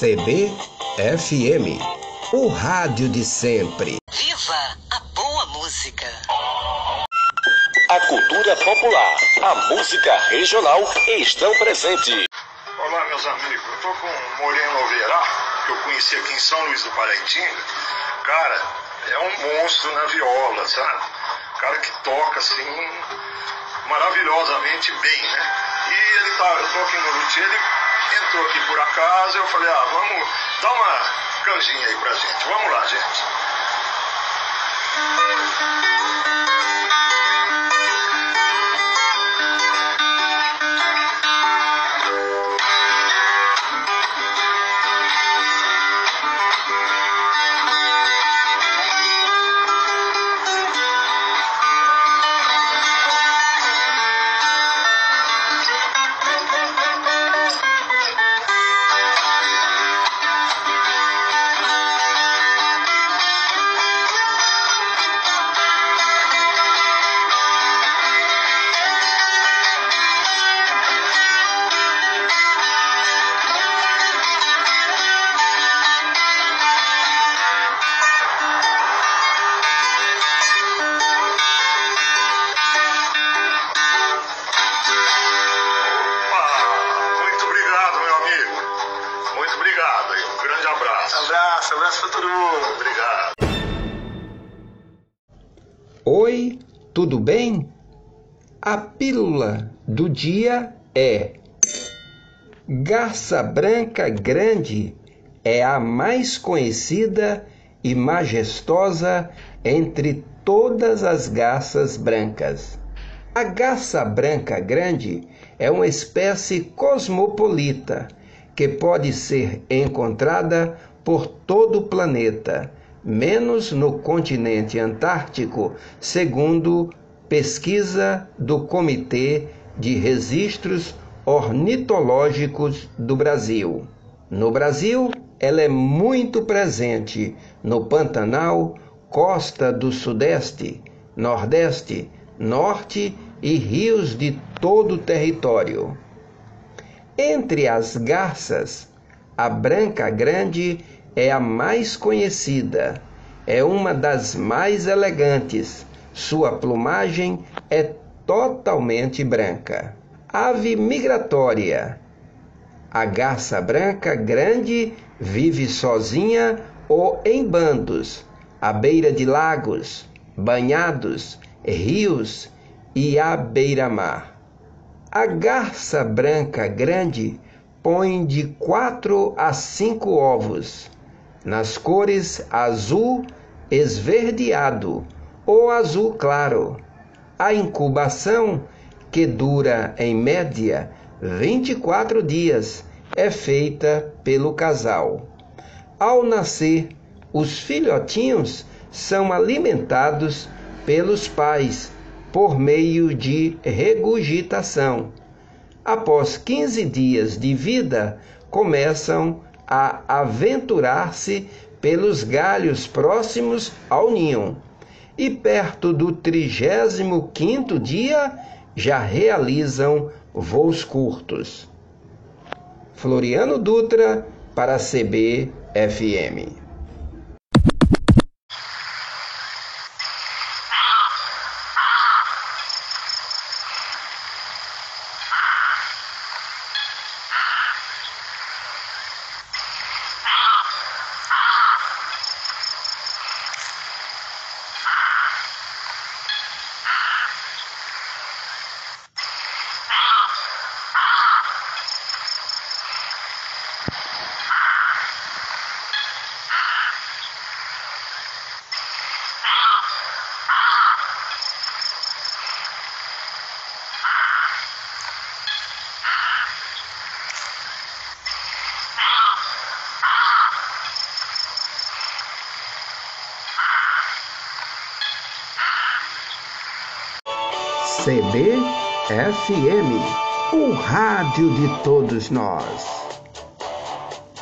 CBFM, o rádio de sempre. Viva a boa música! A cultura popular, a música regional estão presentes. Olá, meus amigos. Eu tô com o Moreno Alverá, que eu conheci aqui em São Luís do Paraitinga. Cara, é um monstro na viola, sabe? Cara que toca assim maravilhosamente bem, né? E ele tá, eu tô aqui no Luthier, ele entrou aqui por acaso, eu falei, ah, vamos dar uma canjinha aí pra gente. Vamos lá, gente. Abraço, abraço pra todo mundo. Obrigado. Oi, tudo bem? A pílula do dia é: Garça branca grande é a mais conhecida e majestosa entre todas as garças brancas. A garça branca grande é uma espécie cosmopolita que pode ser encontrada por todo o planeta, menos no continente antártico, segundo pesquisa do Comitê de Registros Ornitológicos do Brasil. No Brasil, ela é muito presente no Pantanal, costa do Sudeste, Nordeste, Norte e rios de todo o território. Entre as garças, a branca grande é a mais conhecida, é uma das mais elegantes. Sua plumagem é totalmente branca. Ave migratória. A garça branca grande vive sozinha ou em bandos, à beira de lagos, banhados, rios e à beira-mar. A garça branca grande põe de quatro a cinco ovos, nas cores azul esverdeado ou azul claro. A incubação, que dura em média 24 dias, é feita pelo casal. Ao nascer, os filhotinhos são alimentados pelos pais por meio de regurgitação. Após 15 dias de vida, começam a aventurar-se pelos galhos próximos ao ninho. E perto do 35º dia, já realizam voos curtos. Floriano Dutra para CBFM. CBFM, o rádio de todos nós.